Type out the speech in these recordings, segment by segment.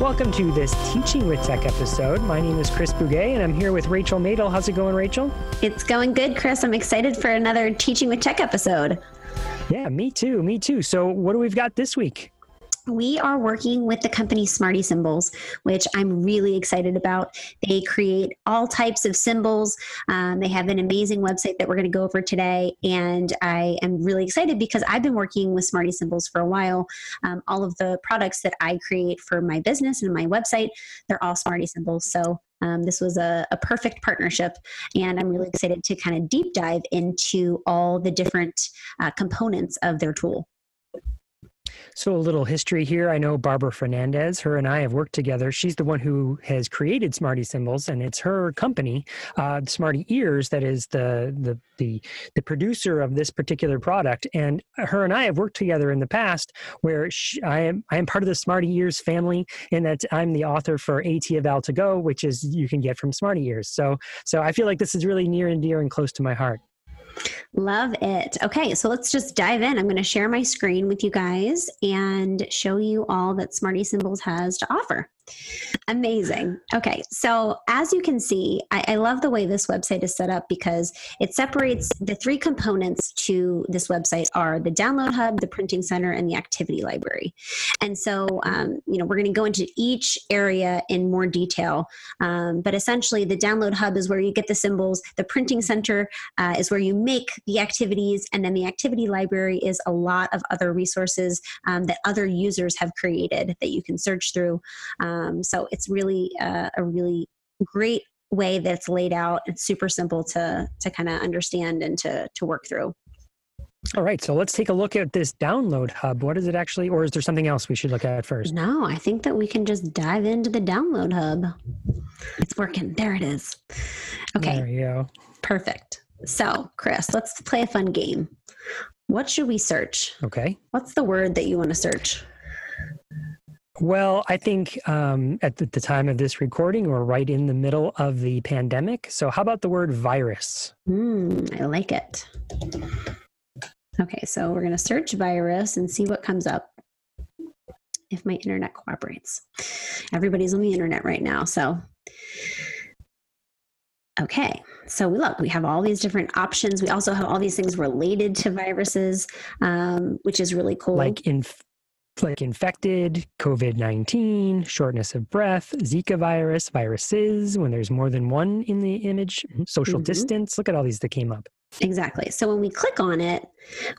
Welcome to this Teaching with Tech episode. My name is Chris Bugaj, and I'm here with Rachel Madel. How's it going, Rachel? It's going good, Chris. I'm excited for another Teaching with Tech episode. Yeah, me too. Me too. So, what do we've got this week? We are working with the company Smarty Symbols, which I'm really excited about. They create all types of symbols. Um, they have an amazing website that we're going to go over today. And I am really excited because I've been working with Smarty Symbols for a while. Um, all of the products that I create for my business and my website, they're all Smarty Symbols. So um, this was a, a, perfect partnership, and I'm really excited to kind of deep dive into all the different uh, components of their tool. So, a little history here. I know Barbara Fernandes, her and I have worked together. She's the one who has created Smarty Symbols, and it's her company, uh, Smarty Ears, that is the, the, the, the producer of this particular product. And her and I have worked together in the past where she, I, am, I am part of the Smarty Ears family, and that I'm the author for AT of Eval to Go, which is you can get from Smarty Ears. So, so I feel like this is really near and dear and close to my heart. Love it. Okay, so let's just dive in. I'm going to share my screen with you guys and show you all that Smarty Symbols has to offer. Amazing. Okay, so as you can see, I, I, love the way this website is set up because it separates the three components to this website are the download hub, the printing center, and the activity library. And so, um, you know, we're going to go into each area in more detail. Um, but essentially, the download hub is where you get the symbols. The printing center uh, is where you make the activities, and then the activity library is a lot of other resources um, that other users have created that you can search through. Um, um, so it's really uh, a really great way that's laid out. It's super simple to to kind of understand and to to work through. All right, so let's take a look at this download hub. What is it actually, or is there something else we should look at first? No, I think that we can just dive into the download hub. It's working. There it is. Okay. There you go. Perfect. So, Chris, let's play a fun game. What should we search? Okay. What's the word that you want to search? Well, I think um, at the, the, time of this recording, we're right in the middle of the pandemic. So, how about the word virus? Mm, I like it. Okay, so we're going to search virus and see what comes up if my internet cooperates. Everybody's on the internet right now. So, okay, so we look, we have all these different options. We also have all these things related to viruses, um, which is really cool. Like in like infected, COVID 19, shortness of breath, Zika virus, viruses, when there's more than one in the image, social mm-hmm. distance. Look at all these that came up. Exactly. So when we click on it,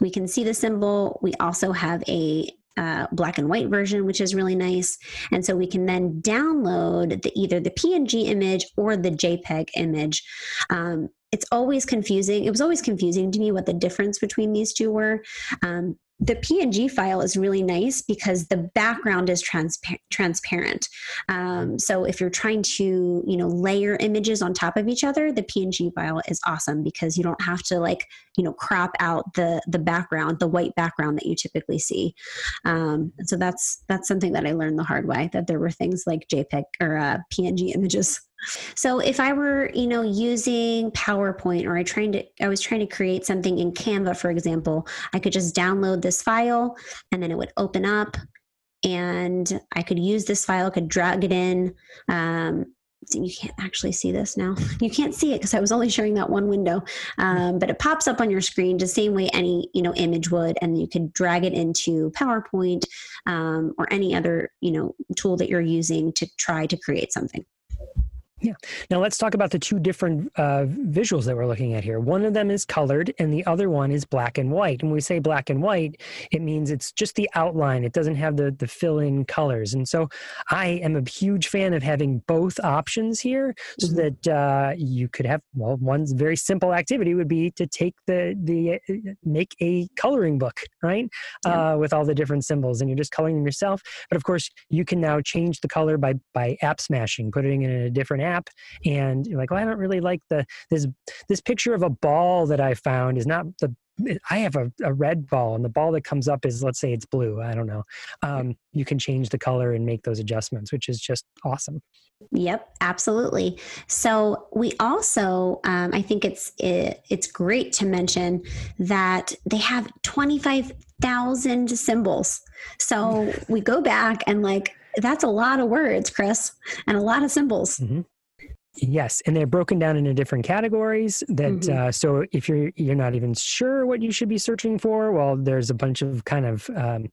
we can see the symbol. We also have a uh, black and white version, which is really nice. And so we can then download the, either the PNG image or the JPEG image. Um, it's always confusing. It was always confusing to me what the difference between these two were. Um, the PNG file is really nice because the background is transpa- transparent. Um, so if you're trying to, you know, layer images on top of each other, the PNG file is awesome because you don't have to like, you know, crop out the the background, the white background that you typically see. Um, so that's that's something that I learned the hard way that there were things like JPEG or uh, PNG images. So if I were, you know, using PowerPoint or I trying to I was trying to create something in Canva, for example, I could just download this file and then it would open up and I could use this file, could drag it in. Um, you can't actually see this now. You can't see it because I was only showing that one window, um, but it pops up on your screen the same way any you know image would, and you could drag it into PowerPoint um, or any other you know tool that you're using to try to create something. Yeah. Now let's talk about the two different uh, visuals that we're looking at here. One of them is colored and the other one is black and white. And when we say black and white, it means it's just the outline. It doesn't have the, the fill-in colors. And so I am a huge fan of having both options here so mm-hmm. that uh, you could have, well, one very simple activity would be to take the, the uh, make a coloring book, right? Yeah. Uh, with all the different symbols and you're just coloring them yourself. But of course, you can now change the color by, by app smashing, putting it in a different app app and you're like well i don't really like the this this picture of a ball that i found is not the I have a, a red ball, and the ball that comes up is, let's say, it's blue. I don't know. Um, you can change the color and make those adjustments, which is just awesome. Yep, absolutely. So we also, um, I think it's it, it's great to mention that they have twenty five thousand symbols. So we go back and like that's a lot of words, Chris, and a lot of symbols. Mm-hmm. Yes, and they're broken down into different categories. That mm-hmm. uh, so if you're you're not even sure what you should be searching for, well, there's a bunch of kind of um,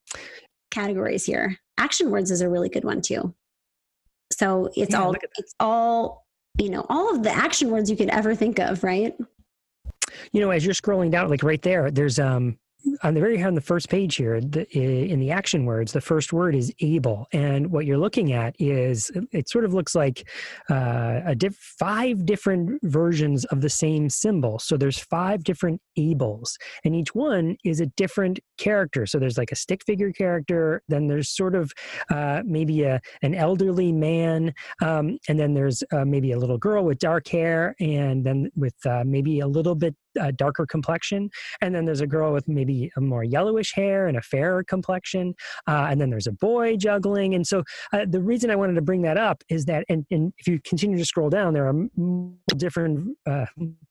categories here. Action words is a really good one too. So it's yeah, all it's all you know all of the action words you could ever think of, right? You know, as you're scrolling down, like right there, there's um on the very on the first page here the, in the action words the first word is able. And what you're looking at is it sort of looks like uh, a diff, five different versions of the same symbol. So there's five different ables and each one is a different character. So there's like a stick figure character then there's sort of uh, maybe a, an elderly man um, and then there's uh, maybe a little girl with dark hair and then with uh, maybe a little bit a darker complexion. And then there's a girl with maybe a more yellowish hair and a fairer complexion. Uh, and then there's a boy juggling. And so uh, the reason I wanted to bring that up is that, and, and if you continue to scroll down, there are different uh,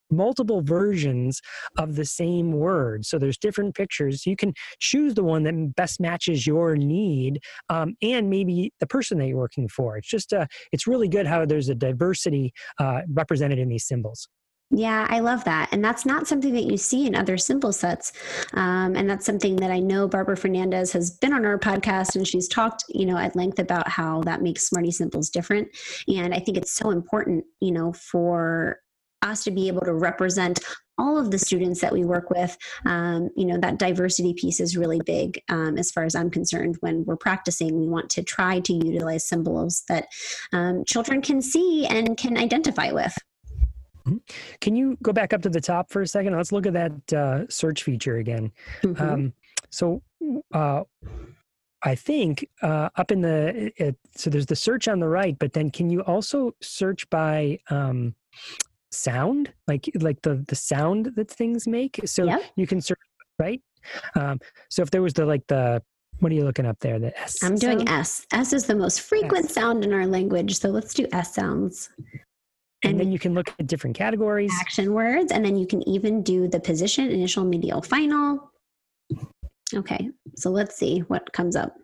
multiple versions of the same word. So there's different pictures. You can choose the one that best matches your need um, and maybe the person that you're working for. It's just, uh, it's really good how there's a diversity uh, represented in these symbols. Yeah, I love that. And that's not something that you see in other symbol sets. Um, and that's something that I know Barbara Fernandes has been on our podcast and she's talked, you know, at length about how that makes Smarty Symbols different. And I think it's so important, you know, for us to be able to represent all of the students that we work with um, you know that diversity piece is really big um, as far as i'm concerned when we're practicing we want to try to utilize symbols that um, children can see and can identify with. Can you go back up to the top for a second? Let's look at that uh, search feature again. Mm-hmm. Um, so, uh, I think uh, up in the it, so there's the search on the right, but then can you also search by um, sound, like like the the sound that things make? So yep. you can search right. Um, so if there was the like the what are you looking up there? The S. I'm doing sound? S. S is the most frequent S. sound in our language, so let's do S sounds and then you can look at different categories. action words and then you can even do the position initial medial final. Okay so let's see what comes up.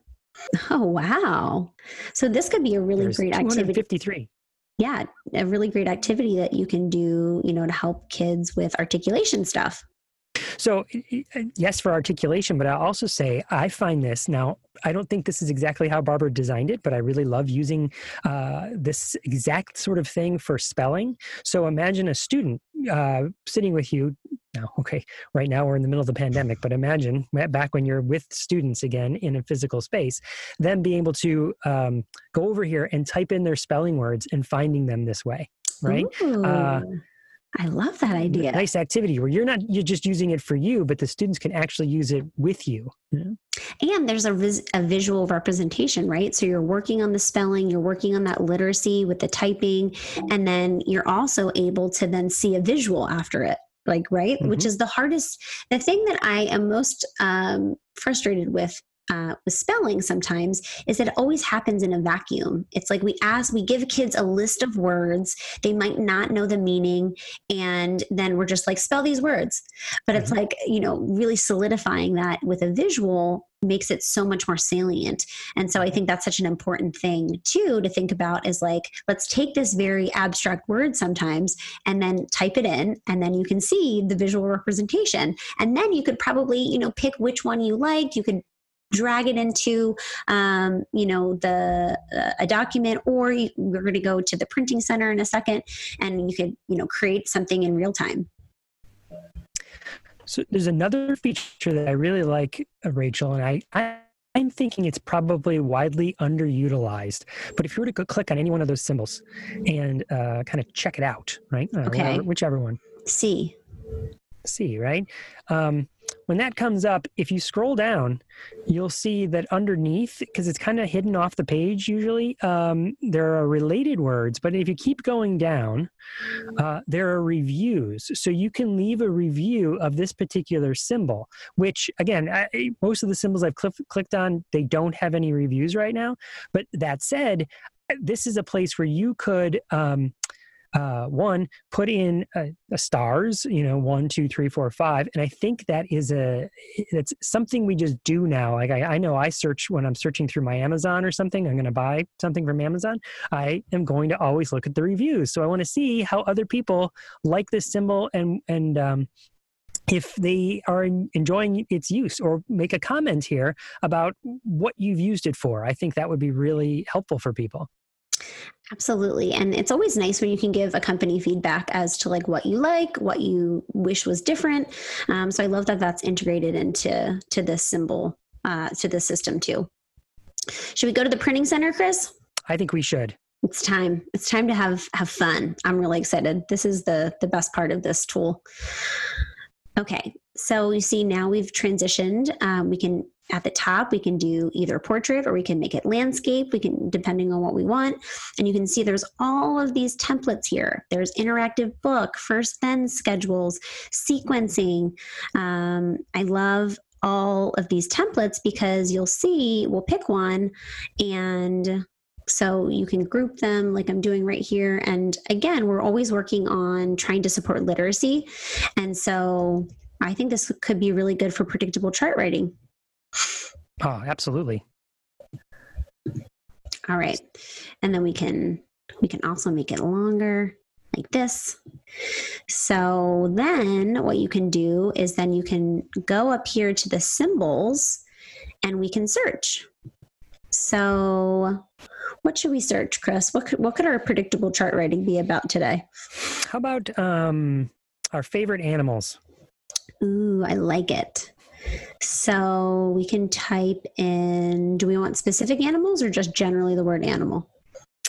Oh wow. So this could be a really There's great activity 53 yeah a really great activity that you can do you know to help kids with articulation stuff so, yes, for articulation, but I'll also say I find this now. I don't think this is exactly how Barbara designed it, but I really love using uh, this exact sort of thing for spelling. So, imagine a student uh, sitting with you. Now, okay, right now we're in the middle of the pandemic, but imagine back when you're with students again in a physical space, them being able to um, go over here and type in their spelling words and finding them this way, right? Uh, I love that idea. Nice activity where you're not you're just using it for you, but the students can actually use it with you. And there's a, vis- a visual representation, right? So you're working on the spelling, you're working on that literacy with the typing, and then you're also able to then see a visual after it like right mm-hmm. which is the hardest the thing that i am most um, frustrated with uh, with spelling sometimes is that it always happens in a vacuum. It's like we ask, we give kids a list of words, they might not know the meaning, and then we're just like, spell these words. But mm-hmm. it's like, you know, really solidifying that with a visual makes it so much more salient. And so I think that's such an important thing too to think about is like, let's take this very abstract word sometimes and then type it in, and then you can see the visual representation. And then you could probably, you know, pick which one you liked. You could drag it into um, you know the uh, a document or you, we're going to go to the printing center in a second and you could you know create something in real time so there's another feature that i really like uh, rachel and I, I I'm thinking it's probably widely underutilized. But if you were to click on any one of those symbols and uh, kind of check it out, right? Uh, okay. Whichever one. C. C, right? Um, when that comes up, if you scroll down, you'll see that underneath, because it's kind of hidden off the page usually, um, there are related words. But if you keep going down, uh, there are reviews. So you can leave a review of this particular symbol, which again, I, most of the symbols I've cl- clicked on, they don't have any reviews right now. But that said, this is a place where you could um, uh, one, put in a, a stars, you know, one, two, three, four, five. And I think that is a, it's something we just do now. Like I, I know I search when I'm searching through my Amazon or something, I'm going to buy something from Amazon. I am going to always look at the reviews. So I want to see how other people like this symbol and, and, um, if they are enjoying its use or make a comment here about what you've used it for. I think that would be really helpful for people. Absolutely. And it's always nice when you can give a company feedback as to like what you like, what you wish was different. Um, so I love that that's integrated into to this symbol, uh, to the system too. Should we go to the printing center, Chris? I think we should. It's time. It's time to have have fun. I'm really excited. This is the the best part of this tool. Okay, so you see now we've transitioned. Um, we can at the top we can do either portrait or we can make it landscape we can depending on what we want and you can see there's all of these templates here there's interactive book first then schedules sequencing um, i love all of these templates because you'll see we'll pick one and so you can group them like I'm doing right here. And again, we're always working on trying to support literacy. And so I think this could be really good for predictable chart writing. Oh, absolutely. All right. And then we can we can also make it longer like this. So then what you can do is then you can go up here to the symbols and we can search. So what should we search, Chris? What could, what could our predictable chart writing be about today? How about um, our favorite animals? Ooh, I like it. So we can type in, do we want specific animals or just generally the word animal?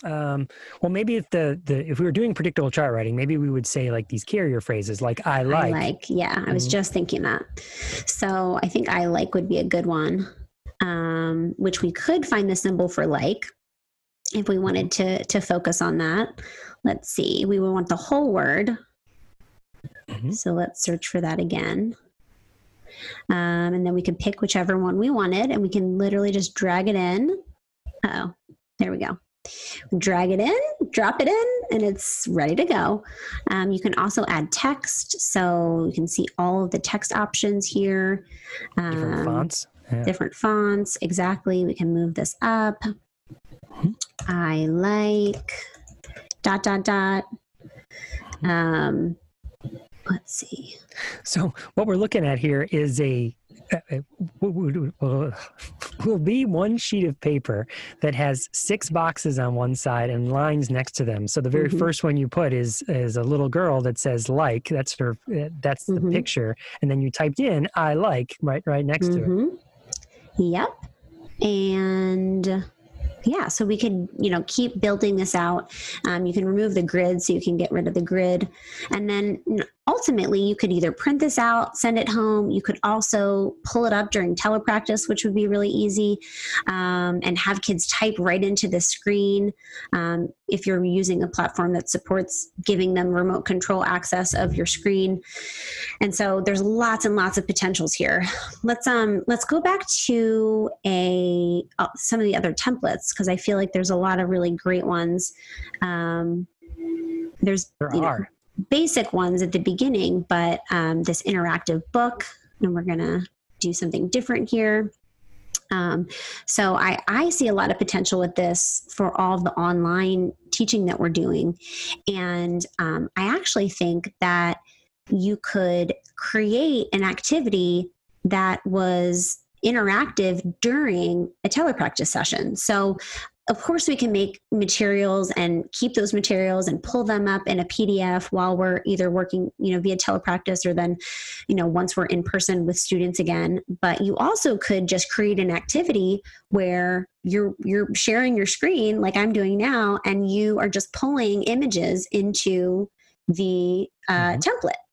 Um, well, maybe if the, the if we were doing predictable chart writing, maybe we would say like these carrier phrases like I like. I like, yeah. Mm-hmm. I was mm-hmm. just thinking that. So I think I like would be a good one. Um, which we could find the symbol for like if we wanted to to focus on that. Let's see. We would want the whole word. Mm-hmm. So let's search for that again. Um, and then we can pick whichever one we wanted and we can literally just drag it in. Oh, there we go. Drag it in, drop it in, and it's ready to go. Um, you can also add text. So you can see all of the text options here. Um, different fonts. Yeah. Different fonts. Exactly. We can move this up. Mm-hmm. I like dot, dot, dot. Um, let's see. So what we're looking at here is a will be one sheet of paper that has six boxes on one side and lines next to them. So the very mm-hmm. first one you put is is a little girl that says like. That's her. That's the mm-hmm. picture, and then you typed in I like right right next mm-hmm. to it. Yep, and yeah so we could you know keep building this out um, you can remove the grid so you can get rid of the grid and then ultimately you could either print this out send it home. You could also pull it up during telepractice which would be really easy um, and have kids type right into the screen um, if you're using a platform that supports giving them remote control access of your screen. And so there's lots and lots of potentials here. Let's um let's go back to a uh, some of the other templates because i feel like there's a lot of really great ones. Um, there's there are know, basic ones at the beginning, but um, this interactive book, and we're going to do something different here. Um, so I, I see a lot of potential with this for all the online teaching that we're doing. And um, I actually think that you could create an activity that was interactive during a telepractice session. So of course we can make materials and keep those materials and pull them up in a pdf while we're either working you know via telepractice or then you know once we're in person with students again but you also could just create an activity where you're you're sharing your screen like i'm doing now and you are just pulling images into the uh, mm-hmm. template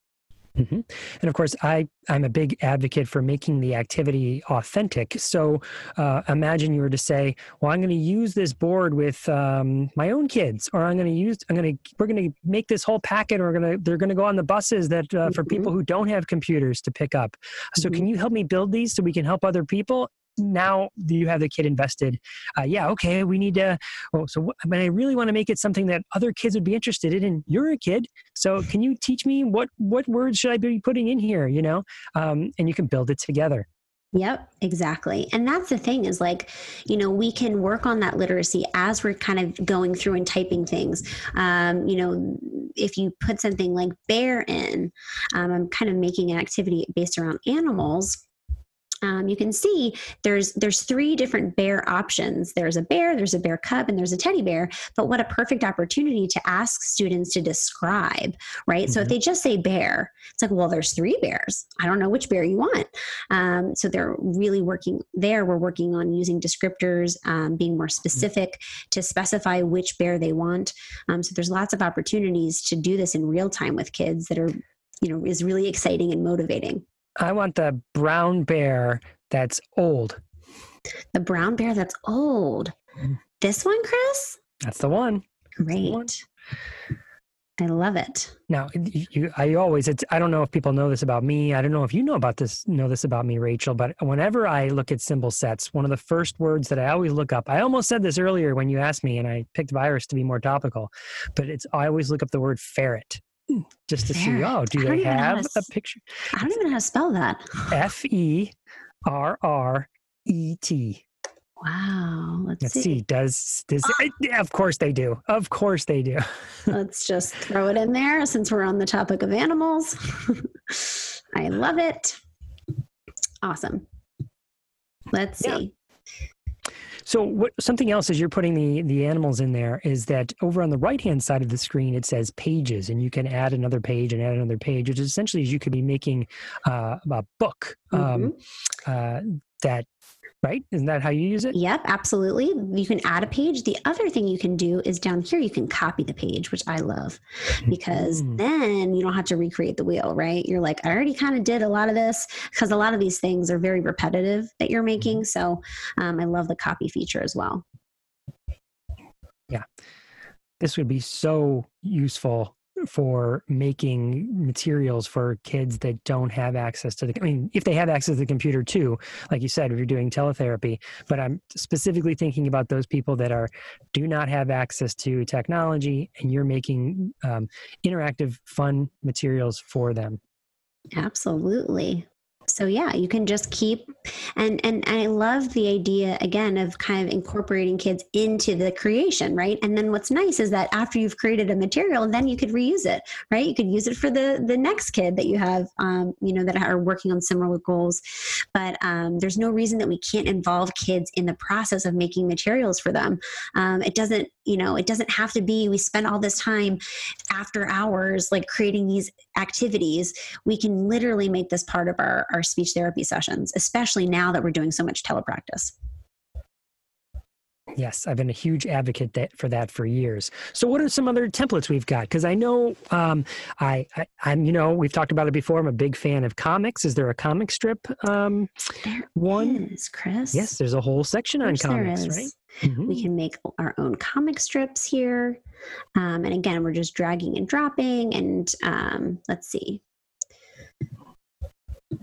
Mm-hmm. And of course, I, I'm a big advocate for making the activity authentic. So uh, imagine you were to say, well, I'm going to use this board with um, my own kids, or I'm going to use, I'm going to, we're going to make this whole packet, or we're going to, they're going to go on the buses that uh, for mm-hmm. people who don't have computers to pick up. So mm-hmm. can you help me build these so we can help other people? Now you have the kid invested. Uh, yeah, okay, we need to. Oh, so what, but I really want to make it something that other kids would be interested in. And you're a kid, so can you teach me what what words should I be putting in here? You know, um, and you can build it together. Yep, exactly. And that's the thing is like, you know, we can work on that literacy as we're kind of going through and typing things. Um, you know, if you put something like bear in, um, I'm kind of making an activity based around animals um, you can see there's there's three different bear options there's a bear there's a bear cub and there's a teddy bear but what a perfect opportunity to ask students to describe right mm-hmm. so if mm-hmm. they just say bear it's like well there's three bears i don't know which bear you want um, so they're really working there we're working on using descriptors um, being more mm-hmm. specific mm-hmm. to specify which bear they want um, so there's lots of opportunities to do this in real time with kids that are you know is really exciting and motivating I want the brown bear that's old. The brown bear that's old. Mm. This one, Chris? That's the one. Great. The one. I love it. Now, you, I always, it's, I don't know if people know this about me. I don't know if you know about this, know this about me, Rachel, but whenever I look at symbol sets, one of the first words that I always look up, I almost said this earlier when you asked me and I picked virus to be more topical, but it's, I always look up the word ferret just to see, oh, do they have a picture? I don't even know how to spell that. F E R R E T. Wow. Let's, let's see. see. Does this? oh. Ah. yeah, of course they do. Of course they do. let's just throw it in there since we're on the topic of animals. I love it. Awesome. Let's see. So what, something else as you're putting the, the animals in there is that over on the right hand side of the screen it says pages and you can add another page and add another page, which essentially is you could be making uh, a book um, mm-hmm. uh, that right? Isn't that how you use it? Yep, absolutely. You can add a page. The other thing you can do is down here, you can copy the page, which I love because mm. then you don't have to recreate the wheel, right? You're like, I already kind of did a lot of this because a lot of these things are very repetitive that you're making. Mm-hmm. So um, I love the copy feature as well. Yeah. This would be so useful for making materials for kids that don't have access to the i mean if they have access to the computer too like you said if you're doing teletherapy but i'm specifically thinking about those people that are do not have access to technology and you're making um, interactive fun materials for them. Absolutely so yeah you can just keep and and i love the idea again of kind of incorporating kids into the creation right? And then what's nice is that after you've created a material then you could reuse it right? You could use it for the the next kid that you have um, you know that are working on similar goals. But um, there's no reason that we can't involve kids in the process of making materials for them. Um, it doesn't you know it doesn't have to be we spend all this time after hours like creating these activities. We can literally make this part of our, our speech therapy sessions especially now that we're doing so much telepractice Yes, I've been a huge advocate that, for that for years. So, what are some other templates we've got? Because I know um, I, I, am you know, we've talked about it before. I'm a big fan of comics. Is there a comic strip um, there one? Is, Chris. Yes, there's a whole section on comics, right? Mm-hmm. We can make our own comic strips here. Um, and again, we're just dragging and dropping. And um, let's see.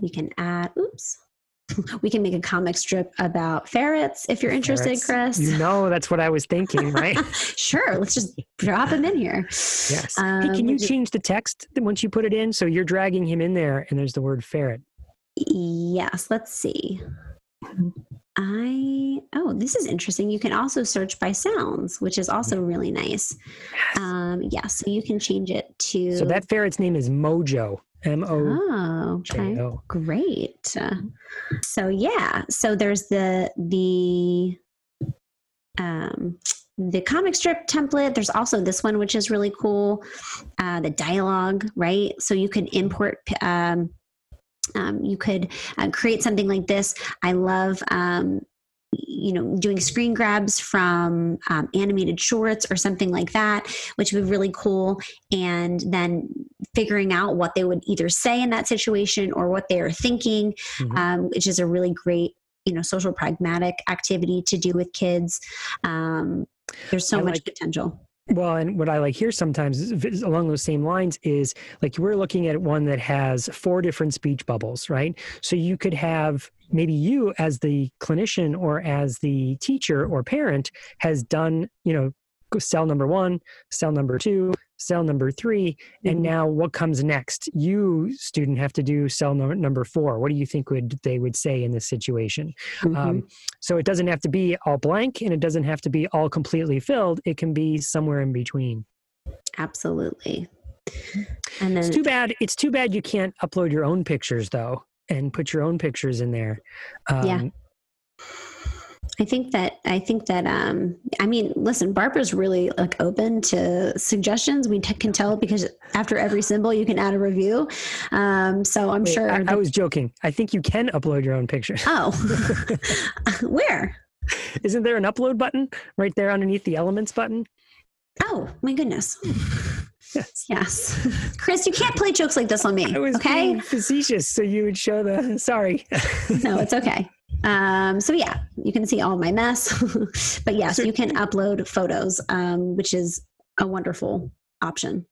We can add, oops. We can make a comic strip about ferrets if you're interested, ferrets. Chris. You know, that's what I was thinking, right? sure. Let's just drop him in here. Yes. Um, hey, can you change the text once you put it in? So you're dragging him in there and there's the word ferret. Yes. Let's see. I oh, this is interesting. You can also search by sounds, which is also really nice. Um, yeah, so you can change it to. So that ferret's name is Mojo. M O. Oh. Great. So yeah, so there's the the um the comic strip template. There's also this one, which is really cool. Uh, the dialogue, right? So you can import um, um, you could uh, create something like this. I love um, you know doing screen grabs from um, animated shorts or something like that which would be really cool. And then figuring out what they would either say in that situation or what they are thinking mm-hmm. um, which is a really great you know social pragmatic activity to do with kids. Um, there's so I much like, potential Well, and what I like here sometimes is, along those same lines is like we're looking at one that has four different speech bubbles, right? So you could have maybe you as the clinician or as the teacher or parent has done, you know, cell number one, cell number two, cell number 3 and mm-hmm. now what comes next? You student have to do cell no- number four. What do you think would they would say in this situation? Mm-hmm. Um, so it doesn't have to be all blank, and it doesn't have to be all completely filled. It can be somewhere in between. Absolutely. And then it's too bad. It's too bad you can't upload your own pictures though, and put your own pictures in there. Um, yeah. I think that I think that um, I mean, listen, Barbara's really like open to suggestions. We t- can tell because after every symbol, you can add a review. Um, so I'm Wait, sure. I, I, was joking. I think you can upload your own pictures. Oh, where? Isn't there an upload button right there underneath the elements button? Oh my goodness. Yes. Yes. Chris, you can't play jokes like this on me. I was okay? facetious, so you would show the sorry. no, it's okay. Um, so yeah, you can see all my mess. but yes, you can upload photos, um, which is a wonderful option.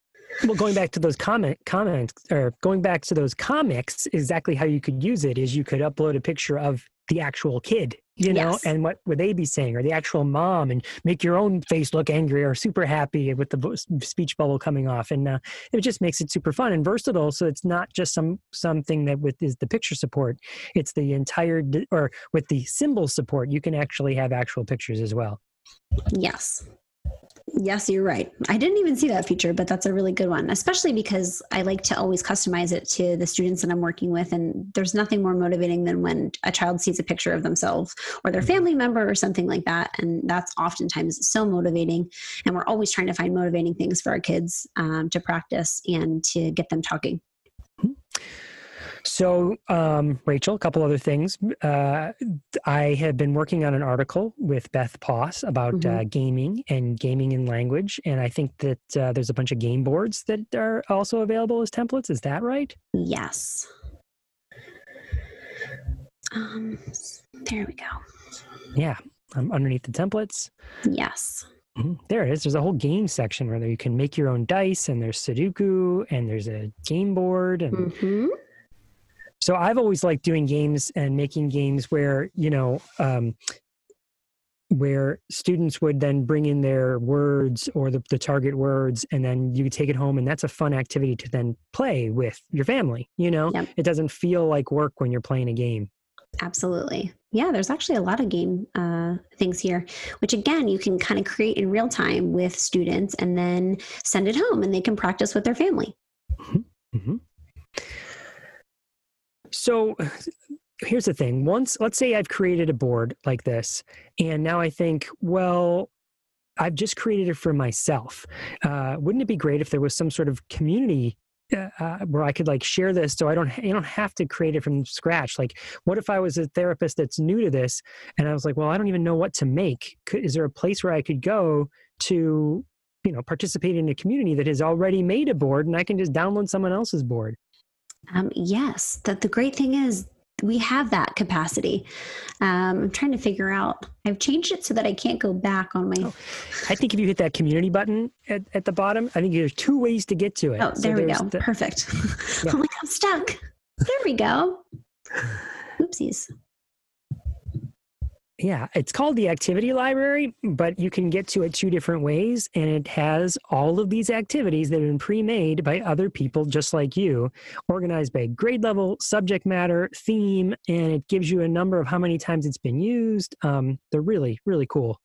Well, going back to those comment comments or going back to those comics, exactly how you could use it is you could upload a picture of the actual kid you know yes. and what would they be saying or the actual mom and make your own face look angry or super happy with the speech bubble coming off and uh, it just makes it super fun and versatile so it's not just some something that with is the picture support. It's the entire or with the symbol support you can actually have actual pictures as well. Yes Yes, you're right. I didn't even see that feature, but that's a really good one, especially because I like to always customize it to the students that I'm working with. And there's nothing more motivating than when a child sees a picture of themselves or their mm-hmm. family member or something like that. And that's oftentimes so motivating. And we're always trying to find motivating things for our kids um, to practice and to get them talking. So, um, Rachel, a couple other things. Uh, I have been working on an article with Beth Poss about uh, mm-hmm. uh, gaming and gaming in language, and I think that uh, there's a bunch of game boards that are also available as templates. Is that right? Yes. Um, there we go. Yeah, um, underneath the templates. Yes. Mm-hmm. There it is. There's a whole game section where you can make your own dice, and there's Sudoku, and there's a game board, and mm-hmm. So I've always liked doing games and making games where, you know, um, where students would then bring in their words or the, the target words and then you take it home and that's a fun activity to then play with your family you know yep. it doesn't feel like work when you're playing a game absolutely yeah there's actually a lot of game uh, things here which again you can kind of create in real time with students and then send it home and they can practice with their family mm-hmm. Mm-hmm. So here's the thing once let's say i've created a board like this and now i think well i've just created it for myself uh, wouldn't it be great if there was some sort of community uh, uh where I could like share this, so I don't you don't have to create it from scratch. Like, what if I was a therapist that's new to this, and I was like, well, I don't even know what to make. Could, is there a place where I could go to, you know, participate in a community that has already made a board, and I can just download someone else's board? Um, yes, that the great thing is we have that capacity. Um, I'm trying to figure out. I've changed it so that I can't go back on my. Oh, I think if you hit that community button at, at the bottom, I think there's two ways to get to it. Oh, there so we go. The... Perfect. Yeah. I'm like, I'm stuck. There we go. Oopsies. Yeah, it's called the activity library, but you can get to it two different ways. And it has all of these activities that have been pre made by other people just like you, organized by grade level, subject matter, theme, and it gives you a number of how many times it's been used. Um, they're really, really cool.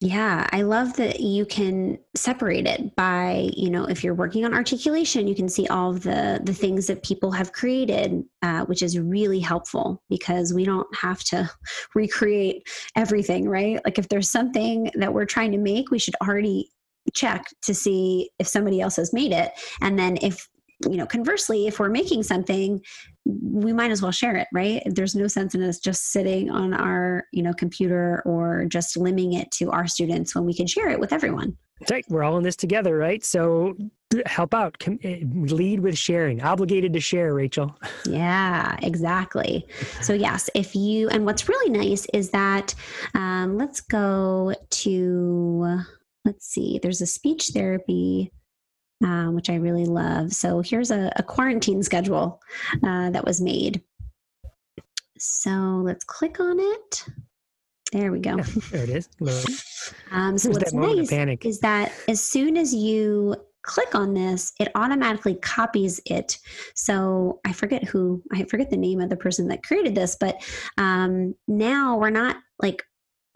Yeah, I love that you can separate it by, you know, if you're working on articulation, you can see all of the the things that people have created, uh, which is really helpful because we don't have to recreate everything, right? Like if there's something that we're trying to make, we should already check to see if somebody else has made it, and then if you know conversely if we're making something we might as well share it right? There's no sense in us just sitting on our you know computer or just limiting it to our students when we can share it with everyone. Right. We're all in this together right? So help out eh, lead with sharing obligated to share rachel. Yeah exactly. So yes if you and what's really nice is that um, let's go to let's see, there's a speech therapy, um, which I really love. So here's a, a quarantine schedule uh, that was made. So let's click on it. There we go. Yeah, there it is. Um, so There's what's that moment of nice is that as soon as you click on this, it automatically copies it. So I forget who, I forget the name of the person that created this, but um, now we're not like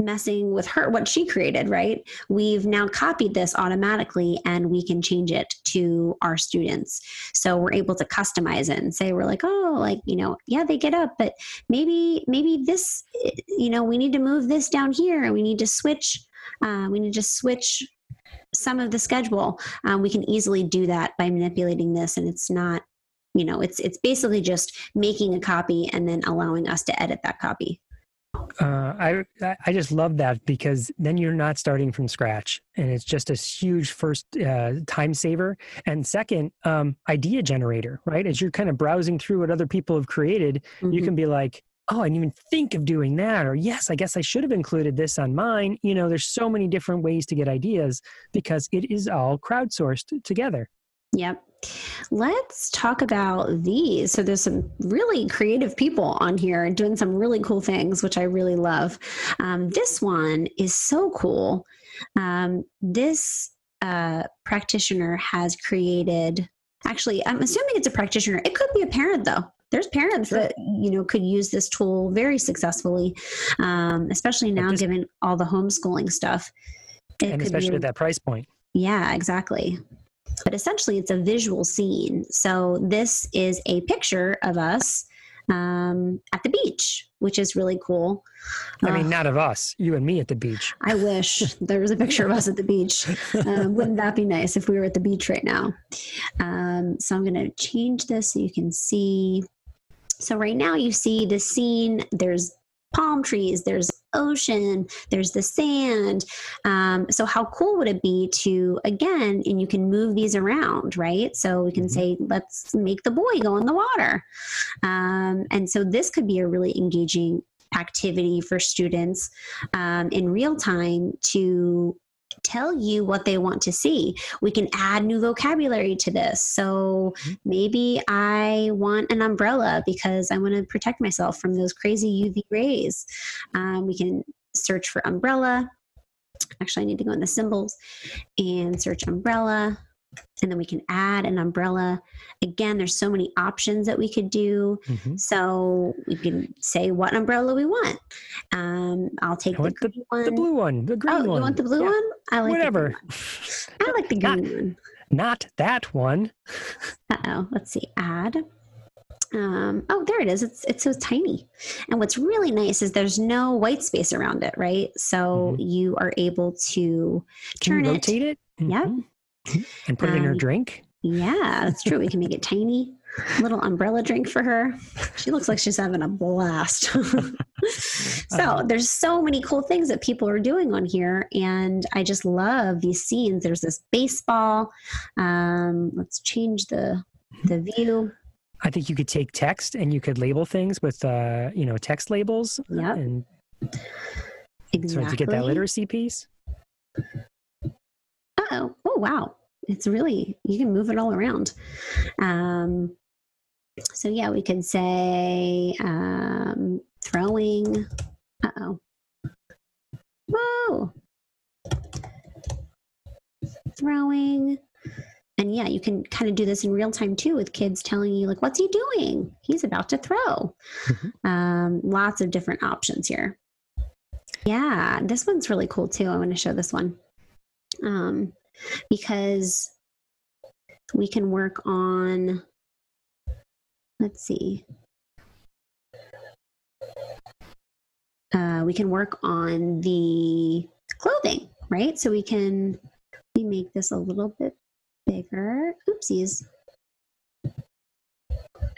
messing with her, what she created, right? We've now copied this automatically and we can change it to our students. So we're able to customize it and say, we're like, oh, like, you know, yeah, they get up, but maybe, maybe this, you know, we need to move this down here and we need to switch, uh, we need to switch some of the schedule. Um, we can easily do that by manipulating this and it's not, you know, it's, it's basically just making a copy and then allowing us to edit that copy. Uh, I I- just love that because then you're not starting from scratch, and it's just a huge first uh, time saver, and second um, idea generator. Right, as you're kind of browsing through what other people have created, you Mhm. can be like, "Oh, I didn't even think of doing that," or "Yes, I guess I should have included this on mine." You know, there's so many different ways to get ideas because it is all crowdsourced together. Yep. Let's talk about these. So there's some really creative people on here doing some really cool things, which I really love. Um, this one is so cool. Um, this uh, practitioner has created. Actually, I'm assuming it's a practitioner. It could be a parent though. There's parents Sure. that you know could use this tool very successfully, um, especially now given all the homeschooling stuff. It and especially be at that price point. yeah, exactly. But essentially, it's a visual scene. So, this is a picture of us um, at the beach, which is really cool. I mean, Uh, not of us, you and me at the beach. I wish there was a picture of us at the beach. Um, wouldn't that be nice if we were at the beach right now? Um, so, I'm going to change this so you can see. So, right now, you see the scene. There's palm trees, there's ocean, there's the sand. Um, so, how cool would it be to, again, and you can move these around, right? So, we can Mhm. say, let's make the boy go in the water. Um, and so, this could be a really engaging activity for students um, in real time to tell you what they want to see. We can add new vocabulary to this. So Mhm. maybe I want an umbrella because I want to protect myself from those crazy UV rays. Um, we can search for umbrella. Actually, I need to go in the symbols and search umbrella. And then we can add an umbrella. Again, there's so many options that we could do. Mhm. So we can say what umbrella we want. Um, I'll take the the- one. The blue one, the green oh, one. you want the blue Yeah, one? I like Whatever. The one. I like the Not- green one. Not that one. Uh oh. Let's see. Add. Um, oh, there it is. It's it's so tiny. And what's really nice is there's no white space around it, right? So you are able to turn it. rotate it? Yep. Mhm. And put it in her Um, drink? Yeah, that's true. We can make it tiny. Little umbrella drink for her. She looks like she's having a blast. so Uh, there's so many cool things that people are doing on here, and I just love these scenes. There's this baseball. Um, let's change the the view. I think you could take text and you could label things with, uh, you know, text labels. Yeah. And Exactly. so to get that literacy piece. Oh, oh wow. It's really you can move it all around. Um so yeah, we could say um throwing uh-oh. Whoa. Throwing. And yeah, you can kind of do this in real time too with kids telling you like what's he doing? He's about to throw. Mhm. Um lots of different options here. Yeah, this one's really cool too. I want to show this one um, because we can work on, let's see, uh, we can work on the clothing, right? So we can we make this a little bit bigger. Oopsies.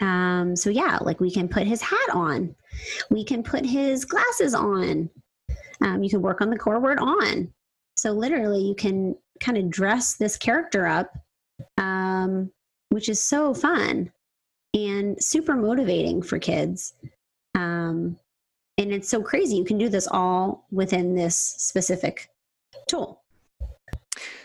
Um, so yeah, like we can put his hat on. We can put his glasses on. Um, you can work on the core word on. So literally, you can kind of dress this character up, um, which is so fun and super motivating for kids. Um, and it's so crazy. You can do this all within this specific tool.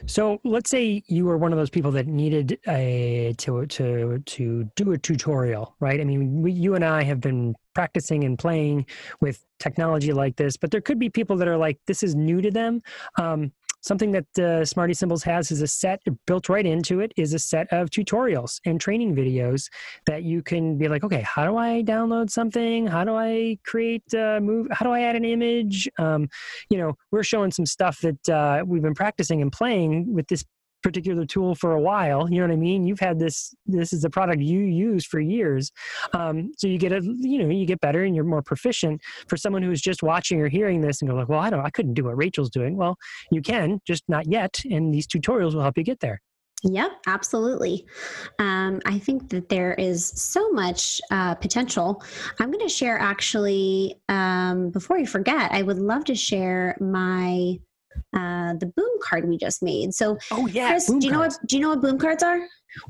So let's say you were one of those people that needed a to to to do a tutorial, right? I mean, we, you and I have been practicing and playing with technology like this, but there could be people that are like, this is new to them. Um, something that uh, Smarty Symbols has is a set built right into it is a set of tutorials and training videos that you can be like, okay, how do I download something? How do I create a move? How do I add an image? Um, you know, we're showing some stuff that uh, we've been practicing and playing with this particular tool for a while you know what i mean you've had this this is a product you use for years um, so you get a you know you get better and you're more proficient for someone who's just watching or hearing this and go like well i don't i couldn't do what rachel's doing well you can just not yet and these tutorials will help you get there Yep, absolutely. Um, I think that there is so much uh, potential. I'm going to share actually, um, before we forget, I would love to share my uh, the boom card we just made. So, oh yeah, Chris, do you know what do you know what boom cards are?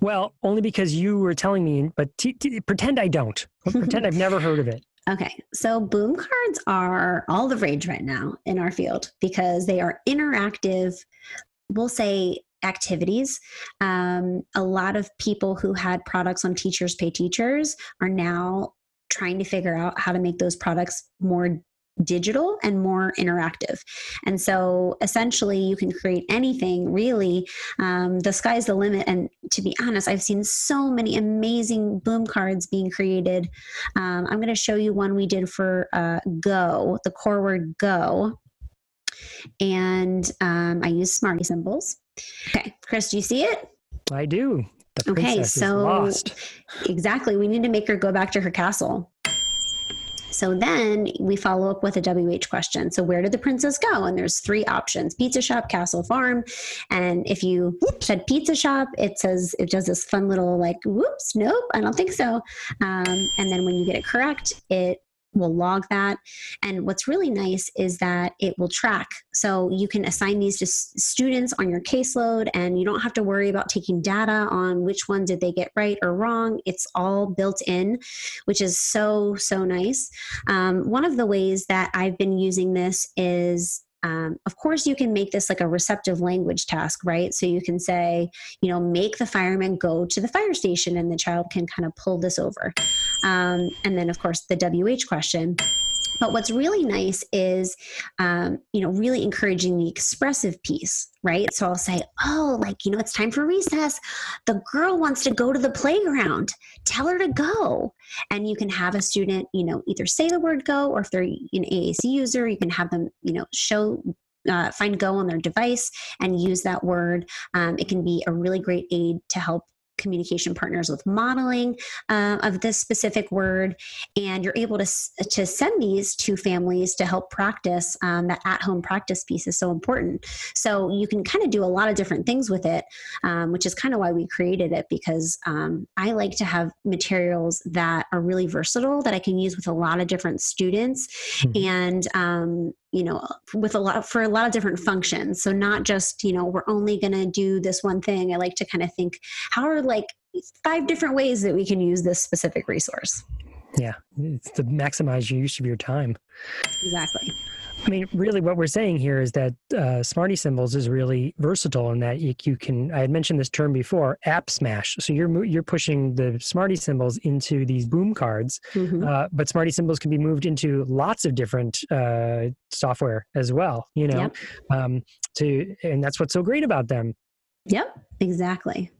Well, only because you were telling me, but t- t- pretend I don't. pretend I've never heard of it. Okay, so boom cards are all the rage right now in our field because they are interactive. We'll say activities. Um, a lot of people who had products on Teachers Pay Teachers are now trying to figure out how to make those products more digital and more interactive. And so essentially, you can create anything really. Um, the sky's the limit. And to be honest, I've seen so many amazing boom cards being created. Um, I'm going to show you one we did for uh, Go, the core word Go. And um, I use Smarty symbols. Okay, Chris, do you see it? I do. okay, so exactly. We need to make her go back to her castle. So then we follow up with a WH question. So where did the princess go? And there's three options: pizza shop, castle, farm. And if you said pizza shop, it says it does this fun little like, whoops, nope, I don't think so. Um, and then when you get it correct, it will log that. And what's really nice is that it will track. So you can assign these to students on your caseload and you don't have to worry about taking data on which one did they get right or wrong. It's all built in, which is so, so nice. Um, one of the ways that I've been using this is um, of course, you can make this like a receptive language task, right? So you can say, you know, make the fireman go to the fire station, and the child can kind of pull this over. Um, and then, of course, the WH question but what's really nice is, um, you know, really encouraging the expressive piece, right? So I'll say, oh, like, you know, it's time for recess. The girl wants to go to the playground. Tell her to go. And you can have a student, you know, either say the word go, or if they're an AAC user, you can have them, you know, show uh, find go on their device and use that word. Um, it can be a really great aid to help communication partners with modeling uh, of this specific word, and you're able to, to send these to families to help practice. Um, that at home practice piece is so important. So you can kind of do a lot of different things with it, um, which is kind of why we created it because um, I like to have materials that are really versatile that I can use with a lot of different students. Mm-hmm. And um, you know with a lot for a lot of different functions. So not just you know we're only going to do this one thing. I like to kind of think how are like five different ways that we can use this specific resource? Yeah it's to maximize your use of your time. Exactly I mean, really, what we're saying here is that uh, Smarty Symbols is really versatile in that you, you, can. I had mentioned this term before, app smash. So you're you're pushing the Smarty Symbols into these boom cards, mm-hmm. uh, but Smarty Symbols can be moved into lots of different uh, software as well. You know, yep. um, to and that's what's so great about them. Yep, exactly.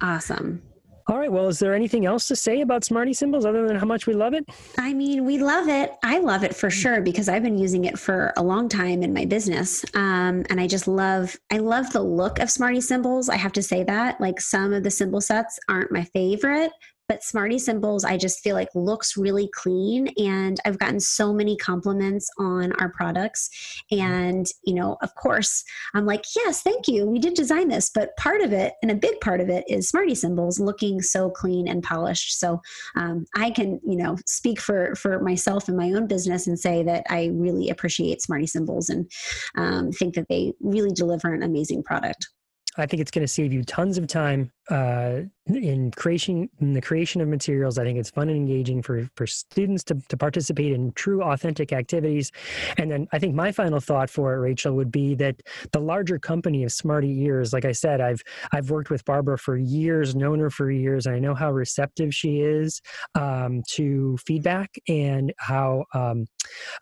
Awesome. All right. Well, is there anything else to say about Smarty Symbols other than how much we love it? I mean, we love it. I love it for sure because I've been using it for a long time in my business, um, and I just love. I love the look of Smarty Symbols. I have to say that. Like some of the symbol sets aren't my favorite, but Smarty Symbols, I just feel like looks really clean. And I've gotten so many compliments on our products. And, you know, of course, I'm like, yes, thank you. We did design this. But part of it, and a big part of it, is Smarty Symbols looking so clean and polished. So um, I can, you know, speak for, for myself and my own business and say that I really appreciate Smarty Symbols and um, think that they really deliver an amazing product. I think it's going to save you tons of time uh, in creation in the creation of materials. I think it's fun and engaging for for students to, to participate in true authentic activities. And then I think my final thought for it, Rachel, would be that the larger company of Smarty Ears, like I said, I've I've worked with Barbara for years, known her for years, and I know how receptive she is um, to feedback and how um,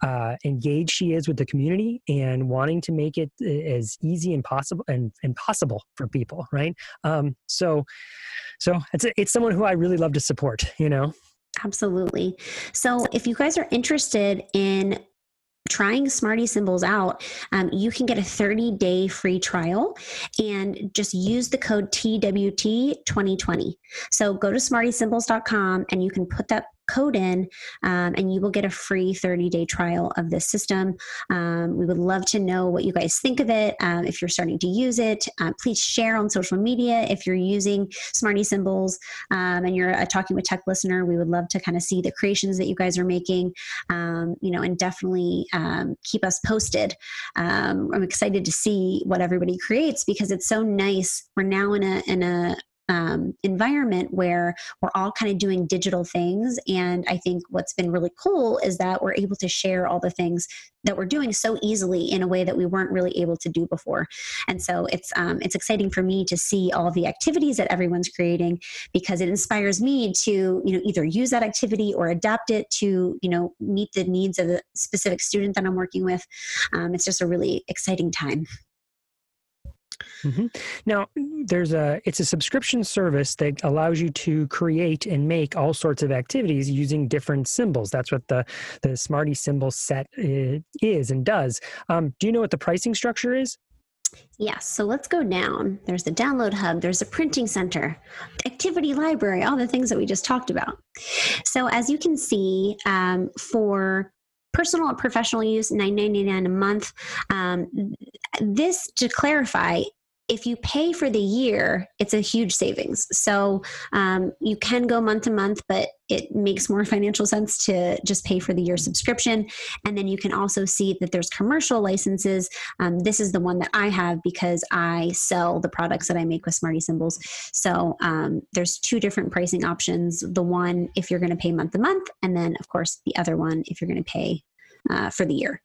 uh, engaged she is with the community and wanting to make it uh, as easy and possible and, and possible for people, right? Um, so so it's it's someone who I really love to support. You know. Absolutely. So if you guys are interested in trying Smarty Symbols out, um, you can get a 30 day free trial and just use the code TWT2020. So go to smartysymbols.com and you can put that code in, um, and you will get a free 30 day trial of this system. Um, we would love to know what you guys think of it. Um, if you're starting to use it, uh, please share on social media. If you're using Smarty Symbols um, and you're a Talking with Tech listener, we would love to kind of see the creations that you guys are making, um, you know, and definitely keep us posted. I'm excited to see what everybody creates because it's so nice. We're now in a in a um, environment where we're all kind of doing digital things. And I think what's been really cool is that we're able to share all the things that we're doing so easily in a way that we weren't really able to do before. And so it's um, it's exciting for me to see all the activities that everyone's creating because it inspires me to you know either use that activity or adapt it to you know meet the needs of the specific student that I'm working with. Um, it's just a really exciting time. Mm-hmm. Now, there's a it's a subscription service that allows you to create and make all sorts of activities using different symbols. That's what the the Smarty symbol set uh, is and does. Um, do you know what the pricing structure is? Yes, so let's go down. There's the download hub, there's a printing center, activity library, all the things that we just talked about. So, as you can see, um, for personal and professional use, $9.99 a month. Um, this, to clarify, if you pay for the year, it's a huge savings. So um, you can go month to month, but it makes more financial sense to just pay for the year subscription. And then you can also see that there's commercial licenses. Um, this is the one that I have because I sell the products that I make with Smarty Symbols. So um, there's two different pricing options. The one if you're going to pay month to month, and then of course the other one if you're going to pay uh, for the year.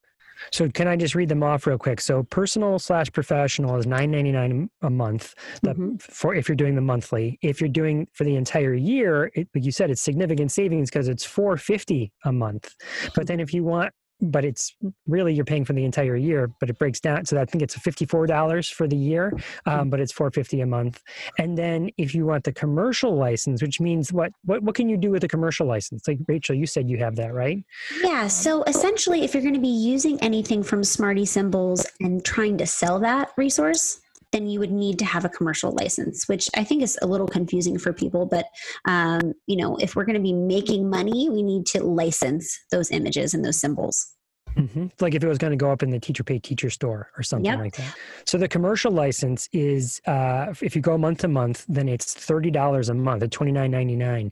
So can I just read them off real quick? So personal slash professional is nine ninety nine a month. Mm-hmm. For if you're doing the monthly, if you're doing for the entire year, it, like you said, it's significant savings because it's four fifty a month. But then if you want but it's really you're paying for the entire year but it breaks down. So i think it's $54 for the year um, mm-hmm. but it's 450 a month. And then if you want the commercial license which means what what, what can you do with a commercial license? Like rachel you said you have that right? Yeah so essentially if you're going to be using anything from smarty symbols and trying to sell that resource then you would need to have a commercial license, which I think is a little confusing for people. But um, you know, if we're going to be making money, we need to license those images and those symbols. Mm-hmm. Like if it was going to go up in the teacher pay teacher store or something yep. like that. So the commercial license is uh, if you go month to month, then it's thirty dollars a month at twenty nine ninety nine.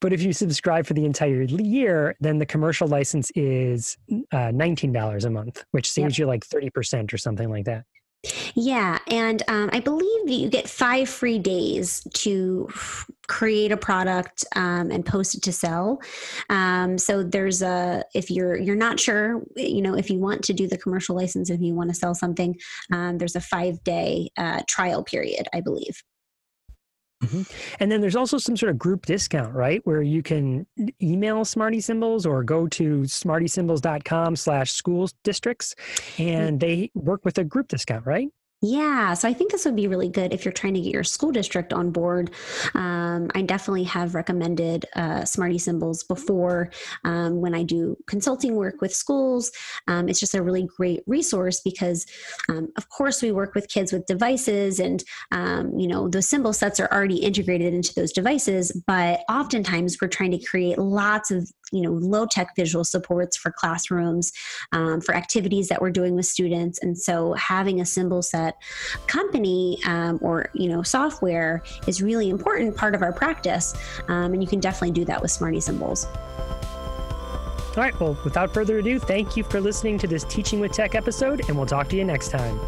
But if you subscribe for the entire year, then the commercial license is uh, $19 a month, which saves yep. you like 30% or something like that. Yeah, and um, I believe you get five free days to create a product um, and post it to sell. Um, so there's a if you're you're not sure, you know, if you want to do the commercial license, if you want to sell something, um, there's a five day uh, trial period, I believe. Mm-hmm. And then there's also some sort of group discount, right? Where you can email Smarty Symbols or go to smartysymbols.com slash school districts and they work with a group discount, right? Yeah, so I think this would be really good if you're trying to get your school district on board. Um, I definitely have recommended uh, Smarty Symbols before um, when I do consulting work with schools. Um, it's just a really great resource because, um, of course, we work with kids with devices, and um, you know those symbol sets are already integrated into those devices. But oftentimes, we're trying to create lots of you know low tech visual supports for classrooms, um, for activities that we're doing with students, and so having a symbol set company um, or you know software is really important part of our practice um, and you can definitely do that with smarty symbols. All right well without further ado thank you for listening to this teaching with tech episode and we'll talk to you next time